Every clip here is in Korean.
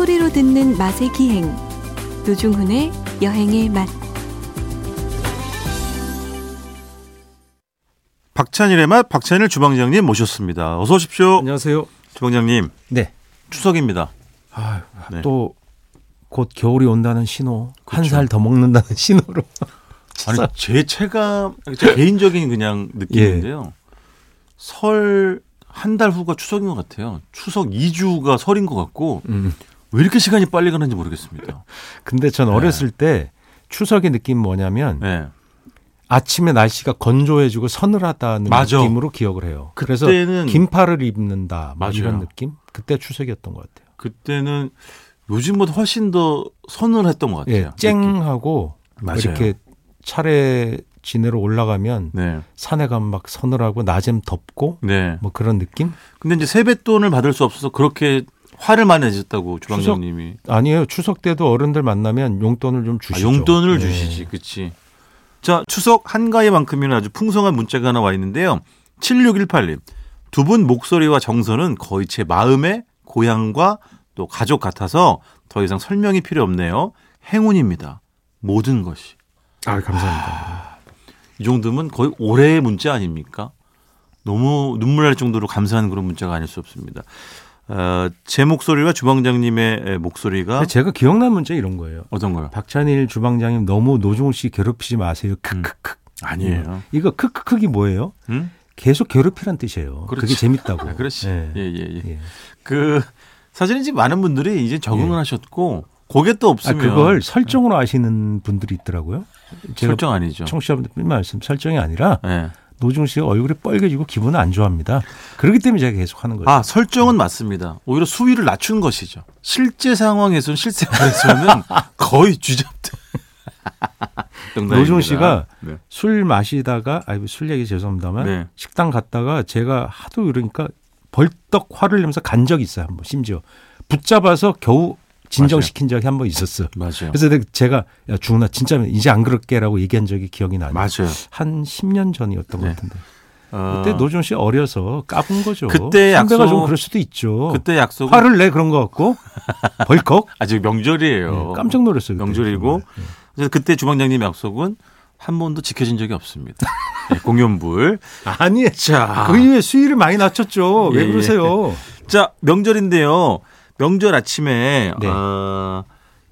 소리로 듣는 맛의 기행 노중훈의 여행의 맛 박찬일의 맛 박찬일 주방장님 모셨습니다. 어서 오십시오. 안녕하세요. 주방장님 네. 추석입니다. 아, 네. 또곧 겨울이 온다는 신호, 한 그렇죠. 살더 먹는다는 신호로. 아니 제 체감 제 개인적인 그냥 느낌인데요. 설한달 후가 추석인 것 같아요. 추석 2주가 설인 것 같고 음. 왜 이렇게 시간이 빨리 가는지 모르겠습니다. 근데 전 어렸을 때 추석의 느낌 뭐냐면 네. 아침에 날씨가 건조해지고 서늘하다는 맞아. 느낌으로 기억을 해요. 그래서 긴팔을 입는다 뭐. 이런 느낌? 그때 추석이었던 것 같아요. 그때는 요즘보다 훨씬 더 서늘했던 것 같아요. 예, 쨍하고 맞아요. 이렇게 차례 지내러 올라가면 네. 산에 가면 막 서늘하고 낮엔 덥고 네. 뭐 그런 느낌? 근데 이제 세뱃돈을 받을 수 없어서 그렇게 화를 많이 내셨다고 주방장님이. 아니에요. 추석 때도 어른들 만나면 용돈을 좀 아, 주시죠. 용돈을 네. 주시지, 그치. 자, 추석 한가위만큼이나 아주 풍성한 문자가 하나 와 있는데요. 7618님. 두 분 목소리와 정서는 거의 제 마음의 고향과 또 가족 같아서 더 이상 설명이 필요 없네요. 행운입니다. 모든 것이. 아, 감사합니다. 이 정도면 거의 올해의 문자 아닙니까? 너무 눈물 날 정도로 감사한 그런 문자가 아닐 수 없습니다. 어, 제 목소리와 주방장님의 목소리가 제가 기억난 문자 이런 거예요. 어떤 거요? 박찬일 주방장님 너무 노종훈 씨 괴롭히지 마세요. 음. 크크크. 아니에요. 이거 크크크기 뭐예요? 음? 계속 괴롭히란 뜻이에요. 그 그렇지. 게 재밌다고. 아, 그렇지. 예. 예, 예, 예. 예. 그 사실은 지금 많은 분들이 이제 적응을 예. 하셨고 그게 또 아, 없으면 그걸 설정으로 아시는 분들이 있더라고요. 설정 아니죠. 청취자분들 말씀 설정이 아니라 예. 노종 씨가 얼굴이 빨개지고 기분을 안 좋아합니다. 그렇기 때문에 제가 계속 하는 거죠. 아 설정은 맞습니다. 오히려 수위를 낮춘 것이죠. 실제 상황에서는 실생활에서는 거의 쥐잡듯. 노종 씨가 네. 술 마시다가 아이고 술 얘기 죄송합니다만 네. 식당 갔다가 제가 하도 이러니까 벌떡 화를 내면서 간 적이 있어요. 한번 심지어 붙잡아서 겨우 진정시킨 적이 한 번 있었어요. 맞아요. 그래서 제가 야 중훈아 진짜 이제 안 그럴게라고 얘기한 적이 기억이 나요. 맞아요. 한 10년 전이었던 네. 것 같은데. 어, 그때 노종 씨 어려서 까분 거죠. 그때 선배가 약속- 좀 그럴 수도 있죠. 그때 약속은 화를 내 그런 거 같고 벌컥 아직 명절이에요. 예, 깜짝 놀랐어요. 그때 명절이고. 예. 그래서 그때 주방장님 약속은 한 번도 지켜진 적이 없습니다. 네, 공연불. 아니 자, 그 이후에 수위를 많이 낮췄죠. 예, 왜 예. 그러세요? 자, 명절인데요. 명절 아침에 네. 어,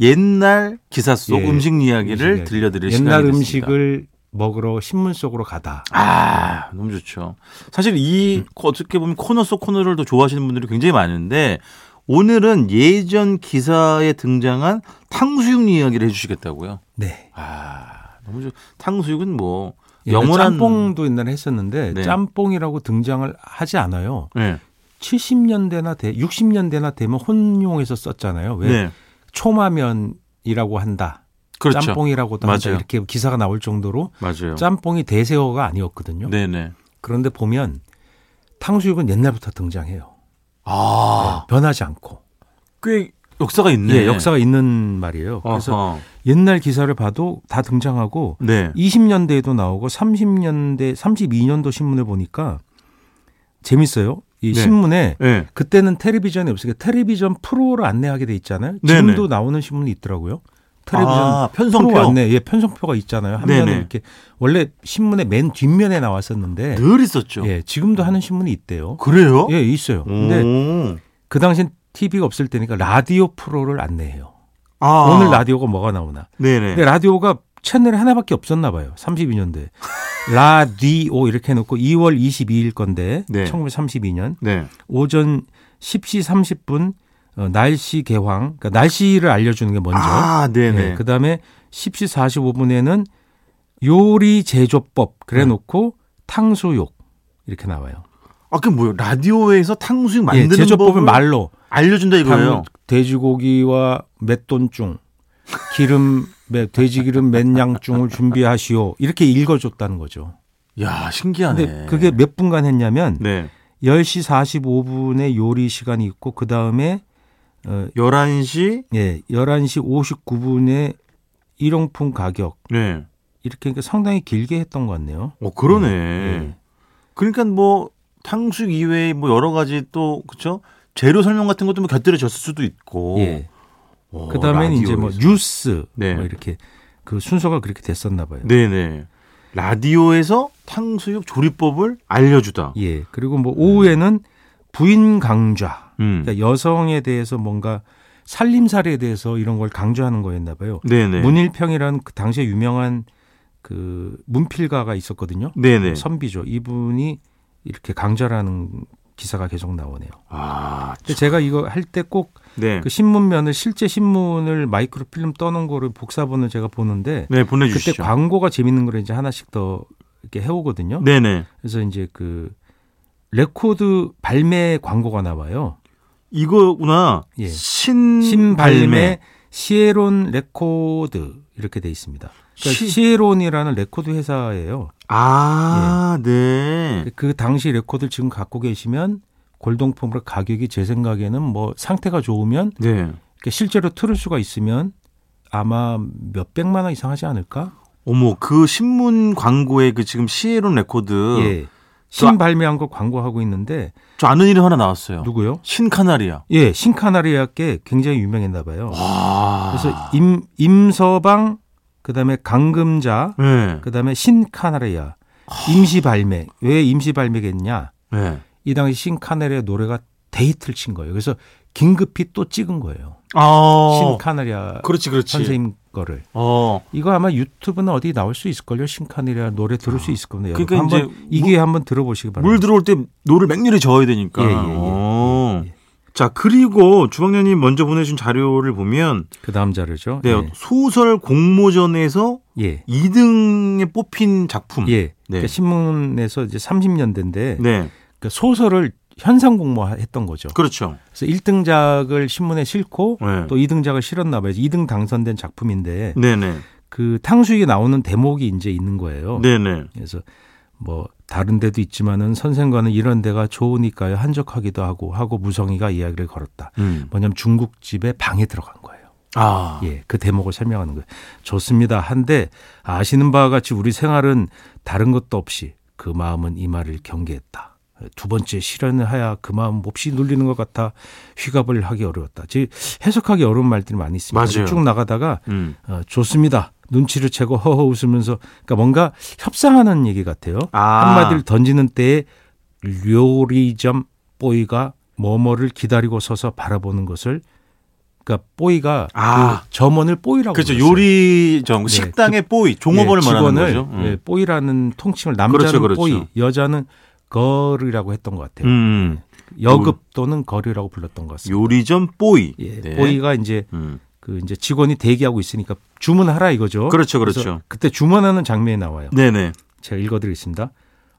옛날 기사 속 예, 음식 이야기를 음식 이야기. 들려드릴 시간이 됐습니다. 음식을 먹으러 신문 속으로 가다. 아, 너무 좋죠. 사실 이 음. 어떻게 보면 코너 속 코너를 더 좋아하시는 분들이 굉장히 많은데 오늘은 예전 기사에 등장한 탕수육 이야기를 해주시겠다고요. 네. 아, 너무 좋. 탕수육은 뭐 영원한 영원한 짬뽕도 옛날에 했었는데 네. 짬뽕이라고 등장을 하지 않아요. 네. 70년대나 돼 60년대나 되면 혼용해서 썼잖아요. 왜 네. 초마면이라고 한다. 그렇죠. 짬뽕이라고도 한다. 맞아요. 이렇게 기사가 나올 정도로 맞아요. 짬뽕이 대세어가 아니었거든요. 네네. 그런데 보면 탕수육은 옛날부터 등장해요. 아, 변하지 않고. 꽤 역사가 있네. 예, 역사가 있는 말이에요. 그래서 어허. 옛날 기사를 봐도 다 등장하고 네. 20년대에도 나오고 30년대, 32년도 신문을 보니까 재밌어요. 이 네. 신문에 네. 그때는 텔레비전이 없으니까 텔레비전 프로를 안내하게 돼 있잖아요. 네네. 지금도 나오는 신문이 있더라고요. 텔레비전 아, 편성표. 프로 안내, 예, 편성표가 있잖아요. 한 면에 네네. 이렇게 원래 신문의 맨 뒷면에 나왔었는데, 늘 있었죠. 예, 지금도 하는 신문이 있대요. 그래요? 예, 있어요. 근데 오. 그 당시엔 TV가 없을 때니까 라디오 프로를 안내해요. 아. 오늘 라디오가 뭐가 나오나. 네네. 근데 라디오가 채널이 하나밖에 없었나 봐요. 32년대. 라디오 이렇게 해놓고 2월 22일 건데 네. 1932년 네. 오전 10시 30분 어, 날씨 개황, 그러니까 날씨를 알려주는 게 먼저. 아, 네네. 그 다음에 10시 45분에는 요리 제조법 그래놓고 탕수육 이렇게 나와요. 아, 그 뭐요? 라디오에서 탕수육 예, 만드는 제조법을 법을 말로 알려준다 이거예요. 탕- 돼지고기와 맷돈중, 기름, 매- 돼지 기름 몇 양중을 준비하시오. 이렇게 읽어줬다는 거죠. 야, 신기하네. 근데 그게 몇 분간 했냐면 네. 10시 45분에 요리 시간이 있고 그 다음에 어, 11시 예, 11시 59분에 일용품 가격 네. 이렇게 그러니까 상당히 길게 했던 것 같네요. 어, 그러네. 예. 그러니까 뭐 탕수육 이외에 뭐 여러 가지 또 그쵸? 재료 설명 같은 것도 뭐 곁들여졌을 수도 있고. 예. 오, 그다음엔 이제 뭐. 뉴스 네. 뭐 이렇게 그 순서가 그렇게 됐었나 봐요. 네네. 라디오에서 탕수육 조리법을 알려주다. 예. 그리고 뭐 오후에는 부인 강좌. 음. 그러니까 여성에 대해서 뭔가 살림살이에 대해서 이런 걸 강조하는 거였나 봐요. 네네. 문일평이라는 그 당시에 유명한 그 문필가가 있었거든요. 네네. 선비죠. 이분이 이렇게 강좌라는 기사가 계속 나오네요. 아, 근데 제가 이거 할 때 꼭 그 네. 신문면을 실제 신문을 마이크로 필름 떠놓은 거를 복사본을 제가 보는데 네, 그때 보내주시죠. 광고가 재밌는 거를 이제 하나씩 더 이렇게 해오거든요. 네네. 그래서 이제 그 레코드 발매 광고가 나와요. 이거구나. 예. 신발매. 신발매 시에론 레코드 이렇게 돼 있습니다. 그러니까 시- 시에론이라는 레코드 회사예요. 아, 네. 그 당시 레코드를 지금 갖고 계시면 골동품으로 가격이 제 생각에는 뭐 상태가 좋으면 네. 실제로 틀을 수가 있으면 아마 몇 백만 원 이상 하지 않을까? 어머, 그 신문 광고에 그 지금 시에론 레코드. 예. 신 발매한 거 광고하고 있는데 저 아는 이름 하나 나왔어요. 누구요? 신카나리아. 예, 신카나리아께 굉장히 유명했나 봐요. 와. 그래서 임 임서방 그다음에 강금자 네. 그다음에 신카나리아 임시 발매 왜 임시 발매겠냐? 네. 이 당시 신카나리아 노래가 대히트를 친 거예요. 그래서 긴급히 또 찍은 거예요. 아. 신카나리아 그렇지, 그렇지. 선생님 거를. 어. 이거 아마 유튜브는 어디 나올 수 있을걸요. 신카나리아 노래 들을 수 있을 겁니다. 그러니까 여러분. 한번 이제 이 기회에 한번 들어보시기 바랍니다. 물 들어올 때 노를 맹렬히 저어야 되니까. 예, 예, 예. 어. 예, 예. 자, 그리고 주방장님 먼저 보내준 자료를 보면 그 다음 자료죠. 네, 소설 공모전에서 예. 2등에 뽑힌 작품. 예. 네. 그러니까 신문에서 이제 30년대인데 네. 그 소설을 현상 공모했던 거죠. 그렇죠. 그래서 1등작을 신문에 싣고 네. 또 2등작을 실었나 봐요. 2등 당선된 작품인데 네네. 그 탕수육이 나오는 대목이 이제 있는 거예요. 네네. 그래서 뭐 다른 데도 있지만은 선생과는 이런 데가 좋으니까요. 한적하기도 하고 하고 무성이가 이야기를 걸었다. 음. 뭐냐면 중국집에 방에 들어간 거예요. 아. 예, 그 대목을 설명하는 거예요. 좋습니다. 한데 아시는 바와 같이 우리 생활은 다른 것도 없이 그 마음은 이 말을 경계했다. 두 번째 실현을 하야 그 마음 몹시 눌리는 것 같아 휘갑을 하기 어려웠다. 즉 해석하기 어려운 말들이 많이 있습니다. 맞아요. 쭉 나가다가 음. 어, 좋습니다. 눈치를 채고 허허 웃으면서 그러니까 뭔가 협상하는 얘기 같아요. 아. 한마디를 던지는 때에 요리점 뽀이가 뭐뭐를 기다리고 서서 바라보는 것을 그러니까 뽀이가 아. 그 점원을 뽀이라고 그렇죠. 불렀어요. 요리점 네. 식당의 뽀이 종업원을 예, 말하는 거죠. 음. 예, 뽀이라는 통칭을 남자는 그렇죠, 그렇죠. 뽀이, 여자는 거르라고 했던 것 같아요. 음. 여급 또는 거리라고 불렀던 것 같습니다. 요리점 뽀이. 예, 네. 뽀이가 이제 음. 그 이제 직원이 대기하고 있으니까 주문하라 이거죠. 그렇죠, 그렇죠. 그때 주문하는 장면이 나와요. 네네. 제가 읽어드리겠습니다.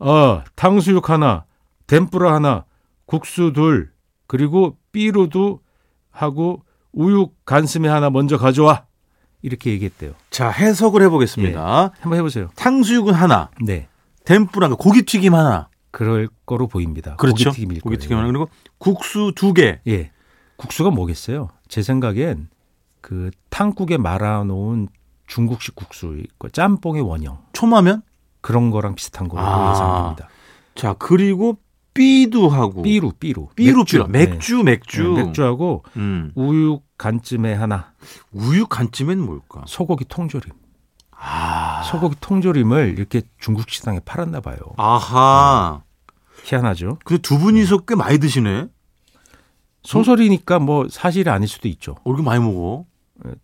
어, 탕수육 하나, 덴뿌라 하나, 국수 둘, 그리고 삐루도 하고 우육 간스미 하나 먼저 가져와. 이렇게 얘기했대요. 자 해석을 해보겠습니다. 한번 해보세요. 탕수육은 하나, 네. 덴뿌라 고기 튀김 하나. 그럴 거로 보입니다. 그렇죠. 고기튀김일 고기 거예요. 그리고 국수 두 개. 예. 국수가 뭐겠어요? 제 생각엔 그 탕국에 말아 놓은 중국식 국수, 있고 짬뽕의 원형 초마면. 그런 거랑 비슷한 거로 아. 예상됩니다. 자 그리고 삐두 하고. 삐루, 삐루, 삐루 맥주, 삐루. 맥주 네. 맥주. 네, 맥주하고 음. 우육 간쯤에 하나, 우유 간찜엔 뭘까? 소고기 통조림. 아. 소고기 통조림을 이렇게 중국 식당에 팔았나 봐요. 아하. 희한하죠. 근데 두 분이서 꽤 많이 드시네. 소설이니까 뭐 사실이 아닐 수도 있죠. 어, 이렇게 많이 먹어.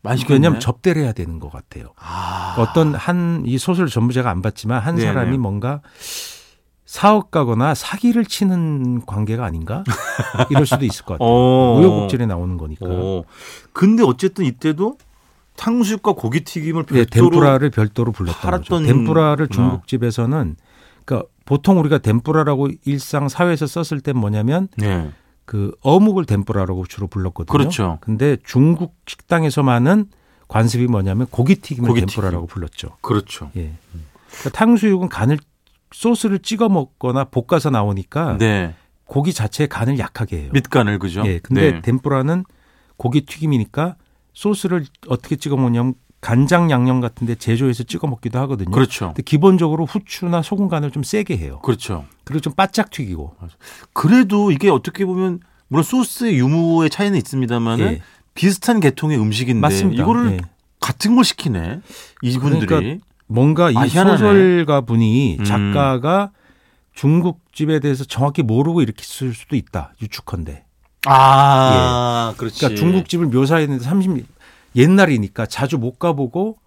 많이 시켰네. 왜냐하면 접대를 해야 되는 것 같아요. 아. 어떤 한 이 소설 전부 제가 안 봤지만 한 네네. 사람이 뭔가 사업가거나 사기를 치는 관계가 아닌가 이럴 수도 있을 것 같아요. 어. 우여곡절에 나오는 거니까. 어. 근데 어쨌든 이때도 탕수육과 고기 튀김을 네, 별도로 덴푸라를 별도로 불렀던 거죠. 팔았던 덴푸라를 구나. 중국집에서는 그러니까 보통 우리가 덴푸라라고 일상 사회에서 썼을 땐 뭐냐면 네. 그 어묵을 덴푸라라고 주로 불렀거든요. 그렇죠. 근데 중국 식당에서만은 관습이 뭐냐면 고기튀김을 고기튀김. 덴푸라라고 불렀죠. 그렇죠. 예. 그러니까 탕수육은 간을 소스를 찍어 먹거나 볶아서 나오니까 네. 고기 자체의 간을 약하게 해요. 밑간을 그죠? 예. 근데 네. 덴푸라는 고기 튀김이니까 소스를 어떻게 찍어 먹냐면 간장 양념 같은데 제조해서 찍어 먹기도 하거든요. 그렇죠. 근데 기본적으로 후추나 소금 간을 좀 세게 해요. 그렇죠. 그리고 좀 바짝 튀기고. 그래도 이게 어떻게 보면 물론 소스의 유무의 차이는 있습니다만은 예. 비슷한 계통의 음식인데 맞습니다. 이거를 예. 같은 걸 시키네. 이분들이. 그러니까 뭔가 이 아. 소설가 분이 음. 작가가 중국집에 대해서 정확히 모르고 이렇게 쓸 수도 있다. 유축컨대. 아, 그렇지. 그러니까 중국집을 묘사했는데 30 옛날이니까 자주 못 가보고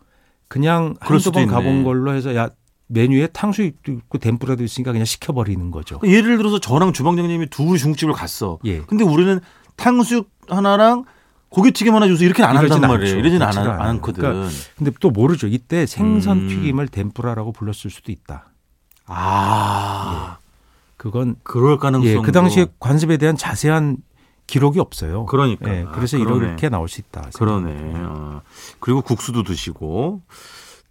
그냥 한두 번 있네. 가본 걸로 해서 야 메뉴에 탕수육도 있고 덴뿌라도 있으니까 그냥 시켜버리는 거죠. 예를 들어서 저랑 주방장님이 두 중국집을 갔어. 예. 근데 우리는 탕수육 하나랑 고기튀김 하나 주서 이렇게 안 한단 말이에요. 이러진 않, 않아요. 않거든. 그러니까 근데 또 모르죠. 이때 생선 음. 튀김을 덴뿌라라고 불렀을 수도 있다. 아, 그건 그럴 가능성도. 예, 그 당시에 관습에 대한 자세한 기록이 없어요. 그러니까. 예, 그래서 아. 이렇게 나올 수 있다. 그러네. 어. 그리고 국수도 드시고.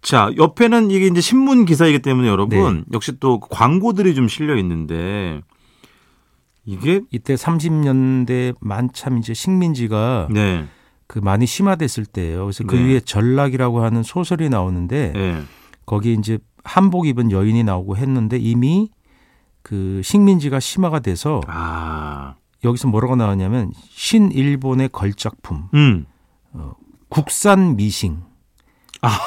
자, 옆에는 이게 이제 신문 기사이기 때문에 여러분 네. 역시 또 광고들이 좀 실려 있는데 이게 이때 30년대 만참 이제 식민지가 네. 그 많이 심화됐을 때예요. 그래서 그 네. 위에 전락이라고 하는 소설이 나오는데 네. 거기 이제 한복 입은 여인이 나오고 했는데 이미 그 식민지가 심화가 돼서 아. 여기서 뭐라고 나왔냐면 신일본의 걸작품 음. 국산 미싱 아.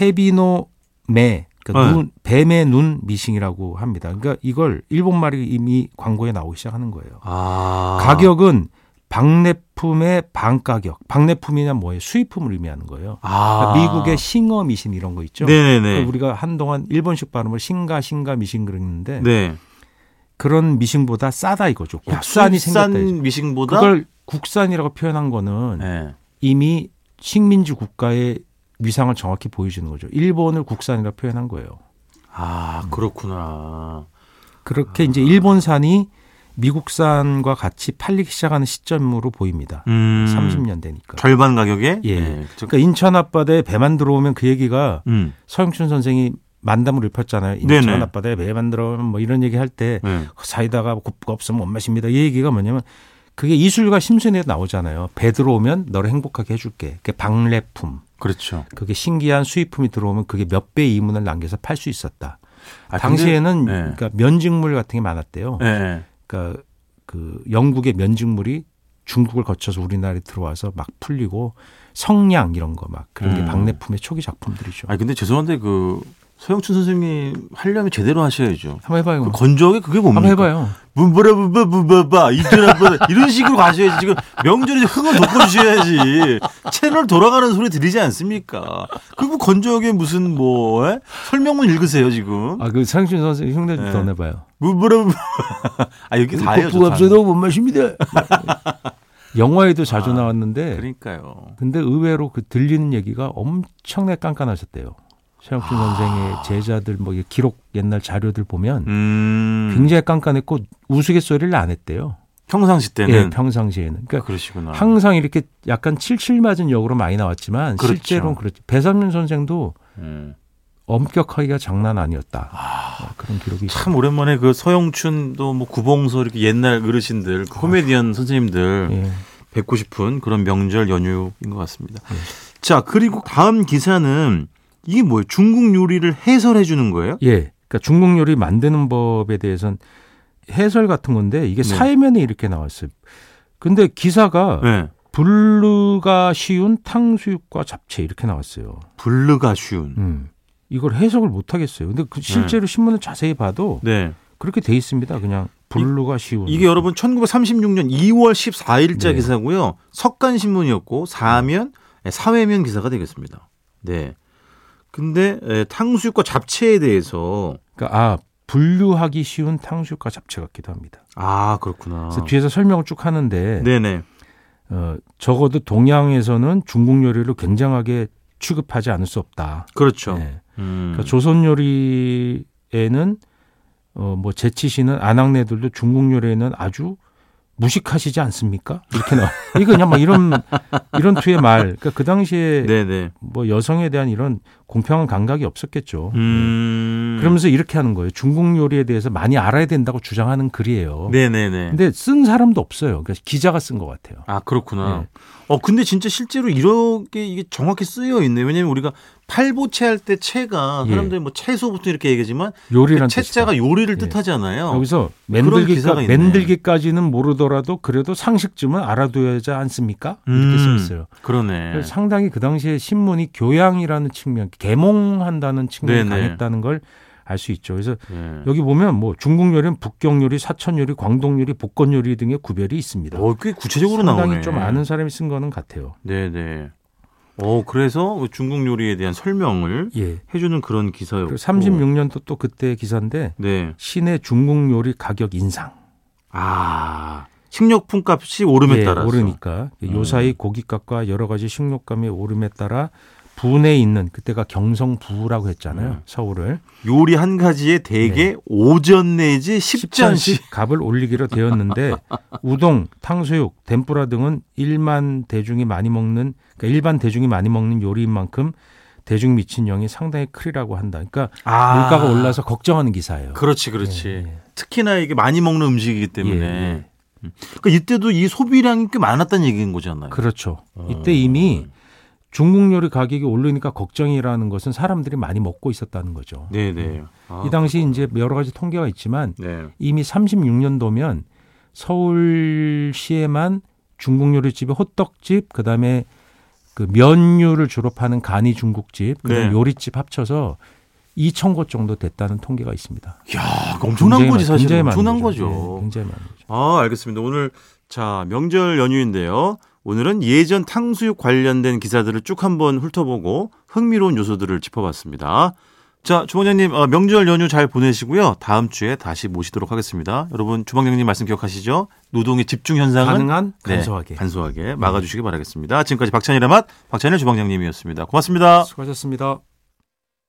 헤비노 매 그러니까 네. 눈, 뱀의 눈 미싱이라고 합니다. 그러니까 이걸 일본 말이 이미 광고에 나오기 시작하는 거예요. 아. 가격은 박내품의 반 가격. 박내품이냐 뭐예요? 수입품을 의미하는 거예요. 아. 그러니까 미국의 싱어 미신 이런 거 있죠. 네네네. 그러니까 우리가 한동안 일본식 발음을 싱가 싱가 미신 그랬는데 네. 그런 미싱보다 싸다 이거죠. 야, 국산이 생겼다. 이거죠. 미싱보다 그걸 국산이라고 표현한 거는 네. 이미 식민지 국가의 위상을 정확히 보여주는 거죠. 일본을 국산이라 고 표현한 거예요. 아, 그렇구나. 그렇게 이제 일본산이 미국산과 같이 팔리기 시작하는 시점으로 보입니다. 음. 30년대니까. 절반 가격에? 예. 네. 그러니까 인천 앞바다에 배만 들어오면 그 얘기가 음. 서영춘 선생이 만담을 읊었잖아요. 인천 앞바다에 배만 들어오면 뭐 이런 얘기 할때 네. 사이다가 곱가 없으면 못 마십니다. 이 얘기가 뭐냐면 그게 이술과 심순에 나오잖아요. 배 들어오면 너를 행복하게 해줄게. 그게 박래품. 그렇죠. 그게 신기한 수입품이 들어오면 그게 몇 배의 이문을 남겨서 팔 수 있었다. 아, 당시에는 네. 그러니까 면직물 같은 게 많았대요. 네. 그러니까 그 영국의 면직물이 중국을 거쳐서 우리나라에 들어와서 막 풀리고 성냥 이런 거 막 그런 게 음. 박래품의 초기 작품들이죠. 아니 근데 죄송한데 그 서영춘 선생님 하려면 제대로 하셔야죠. 한번 해봐요. 그. 건조하게 그게 뭡니까? 한번 해봐요. 문바문바바 이전한바 이런 식으로 가셔야지 지금 명절에 흥을 돋궈주셔야지 채널 돌아가는 소리 들리지 않습니까? 그리고 건조하게 무슨 뭐 에? 설명문 읽으세요 지금 아그 상준 선생 흉내 좀 네. 더 내봐요. 문바 아 여기 다 해요. 코프가 저 없어도 못 마십니다. 영화에도 자주 아, 나왔는데 그러니까요. 근데 의외로 그 들리는 얘기가 엄청나게 깐깐하셨대요. 최영춘 아. 선생의 제자들 뭐 기록 옛날 자료들 보면 음 굉장히 깐깐했고 우스갯소리를 안 했대요. 평상시 때는 예, 평상시에는. 그러니까 그러시구나. 항상 이렇게 약간 칠칠 맞은 역으로 많이 나왔지만 그렇죠. 실제로는 그렇죠. 배삼윤 선생도 음. 엄격하기가 장난 아니었다. 어, 그런 기록이 있어요. 참 오랜만에 그 서영춘도 뭐 구봉서 이렇게 옛날 어르신들 그 코미디언 선생님들 예. 뵙고 싶은 그런 명절 연휴인 것 같습니다. 네. 자 그리고 다음 기사는 이게 뭐예요? 중국 요리를 해설해 주는 거예요? 예. 그러니까 중국 요리 만드는 법에 대해서는 해설 같은 건데 이게 네. 사회면에 이렇게 나왔어요. 근데 기사가 네. 불르가 쉬운 탕수육과 잡채 이렇게 나왔어요. 불르가 쉬운. 음. 이걸 해석을 못 하겠어요. 근데 그 실제로 신문을 자세히 봐도 네. 그렇게 돼 있습니다. 그냥 불르가 쉬운. 이게 여러분 1936년 2월 14일자 네. 기사고요. 석간 신문이었고 사면 네, 사회면 기사가 되겠습니다. 네. 근데 에, 탕수육과 잡채에 대해서 그러니까 아 분류하기 쉬운 탕수육과 잡채 같기도 합니다. 아 그렇구나. 그래서 뒤에서 설명을 쭉 하는데 네네. 어, 적어도 동양에서는 중국 요리를 굉장하게 취급하지 않을 수 없다. 그렇죠. 네. 음. 그러니까 조선 요리에는 어, 뭐 제치시는 아낙네들도 중국 요리에는 아주 무식하시지 않습니까? 이렇게 나. 이거 그냥 막 이런 이런 투의 말. 그러니까 그 당시에 네네. 뭐 여성에 대한 이런 공평한 감각이 없었겠죠. 음. 네. 그러면서 이렇게 하는 거예요. 중국 요리에 대해서 많이 알아야 된다고 주장하는 글이에요. 네네네. 근데 쓴 사람도 없어요. 그러니까 기자가 쓴 것 같아요. 아 그렇구나. 네. 어 근데 진짜 실제로 이렇게 이게 정확히 쓰여 있네. 왜냐면 우리가 팔보채 할 때 채가 예. 사람들이 뭐 채소부터 이렇게 얘기하지만 요리란 그 채자가 뜻이다. 요리를 예. 뜻하잖아요. 여기서 기사가 맨들기까 있네. 맨들기까지는 모르더라도 그래도 상식쯤은 알아둬야지 않습니까? 이렇게 써 음, 있어요. 그러네. 상당히 그 당시에 신문이 교양이라는 측면, 계몽한다는 측면이 네네. 강했다는 걸 알 수 있죠. 그래서 예. 여기 보면 뭐 중국 요리는 북경 요리, 사천 요리, 광동 요리, 복건 요리 등의 구별이 있습니다. 어, 꽤 구체적으로 상당히 나오네. 좀 아는 사람이 쓴 거는 같아요. 네 네. 어, 그래서 중국 요리에 대한 설명을 예. 해주는 그런 기사였고. 그리고 36년도 또 그때 기사인데 네. 시내 중국 요리 가격 인상. 아, 식료품 값이 오름에 예, 따라서. 오르니까 음. 요사이 고기값과 여러 가지 식료감의 오름에 따라 부내에 있는 그때가 경성부라고 했잖아요. 음. 서울을 요리 한 가지에 대개 네. 오 5전 내지 10전씩. 10전씩 값을 올리기로 되었는데 우동, 탕수육, 덴뿌라 등은 일만 대중이 많이 먹는 그러니까 일반 대중이 많이 먹는 요리인 만큼 대중 미친 영이 상당히 크리라고 한다. 그러니까 물가가 올라서 걱정하는 기사예요. 아. 그렇지, 그렇지. 예, 특히나 이게 많이 먹는 음식이기 때문에. 예, 예. 음. 그러니까 이때도 이 소비량이 꽤 많았다는 얘기인 거잖아요. 그렇죠. 어. 이때 이미 중국 요리 가격이 오르니까 걱정이라는 것은 사람들이 많이 먹고 있었다는 거죠. 네 네. 아, 이 당시 이제 여러 가지 통계가 있지만 네. 이미 36년도면 서울시에만 중국 요리집에 호떡집 그다음에 그 면류를 주로 파는 간이 중국집 그다음 네. 요리집 합쳐서 2천 곳 정도 됐다는 통계가 있습니다. 야, 엄청난 거지 많- 사실. 굉장히 많은 엄청난 거죠. 거죠. 예, 굉장히 많은 거죠. 아, 알겠습니다. 오늘 자 명절 연휴인데요. 오늘은 예전 탕수육 관련된 기사들을 쭉 한번 훑어보고 흥미로운 요소들을 짚어봤습니다. 자, 주방장님 어, 명절 연휴 잘 보내시고요. 다음 주에 다시 모시도록 하겠습니다. 여러분 주방장님 말씀 기억하시죠? 노동의 집중 현상은 가능한 네, 간소하게 간소하게 막아주시기 바라겠습니다. 지금까지 박찬일의 맛 박찬일 주방장님이었습니다. 고맙습니다. 수고하셨습니다.